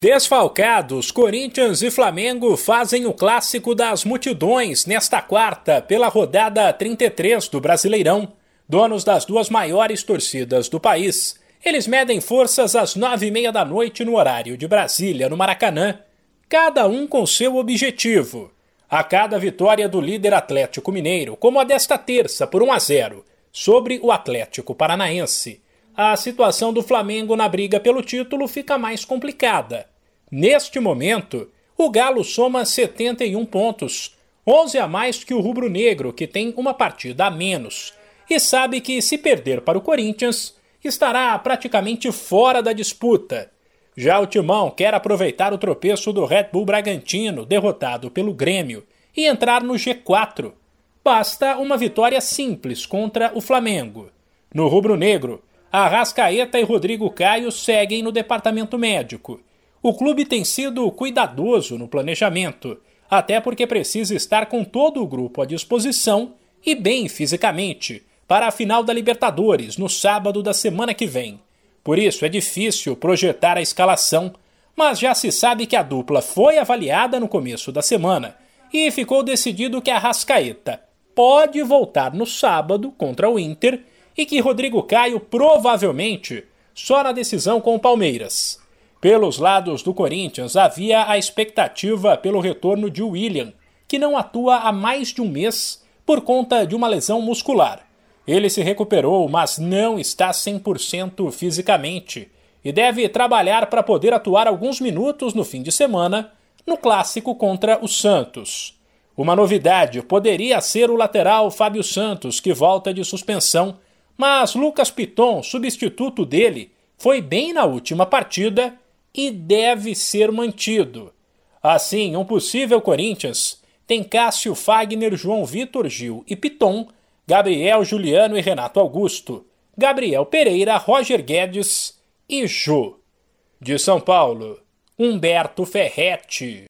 Desfalcados, Corinthians e Flamengo fazem o clássico das multidões nesta quarta, pela rodada 33 do Brasileirão. Donos das duas maiores torcidas do país, eles medem forças às nove e meia da noite no horário de Brasília, no Maracanã. Cada um com seu objetivo. A cada vitória do líder Atlético Mineiro, como a desta terça por 1 a 0 sobre o Atlético Paranaense a situação do Flamengo na briga pelo título fica mais complicada. Neste momento, o Galo soma 71 pontos, 11 a mais que o rubro-negro, que tem uma partida a menos, e sabe que se perder para o Corinthians, estará praticamente fora da disputa. Já o Timão quer aproveitar o tropeço do Red Bull Bragantino, derrotado pelo Grêmio, e entrar no G4. Basta uma vitória simples contra o Flamengo. No rubro-negro, Arrascaeta e Rodrigo Caio seguem no departamento médico. O clube tem sido cuidadoso no planejamento, até porque precisa estar com todo o grupo à disposição e bem fisicamente para a final da Libertadores no sábado da semana que vem. Por isso é difícil projetar a escalação, mas já se sabe que a dupla foi avaliada no começo da semana e ficou decidido que a Arrascaeta pode voltar no sábado contra o Inter e que Rodrigo Caio provavelmente só na decisão com o Palmeiras. Pelos lados do Corinthians havia a expectativa pelo retorno de William, que não atua há mais de um mês por conta de uma lesão muscular. Ele se recuperou, mas não está 100% fisicamente e deve trabalhar para poder atuar alguns minutos no fim de semana no clássico contra o Santos. Uma novidade poderia ser o lateral Fábio Santos, que volta de suspensão mas Lucas Piton, substituto dele, foi bem na última partida e deve ser mantido. Assim, um possível Corinthians tem Cássio Fagner, João Vitor Gil e Piton, Gabriel Juliano e Renato Augusto, Gabriel Pereira, Roger Guedes e Jô. De São Paulo, Humberto Ferretti.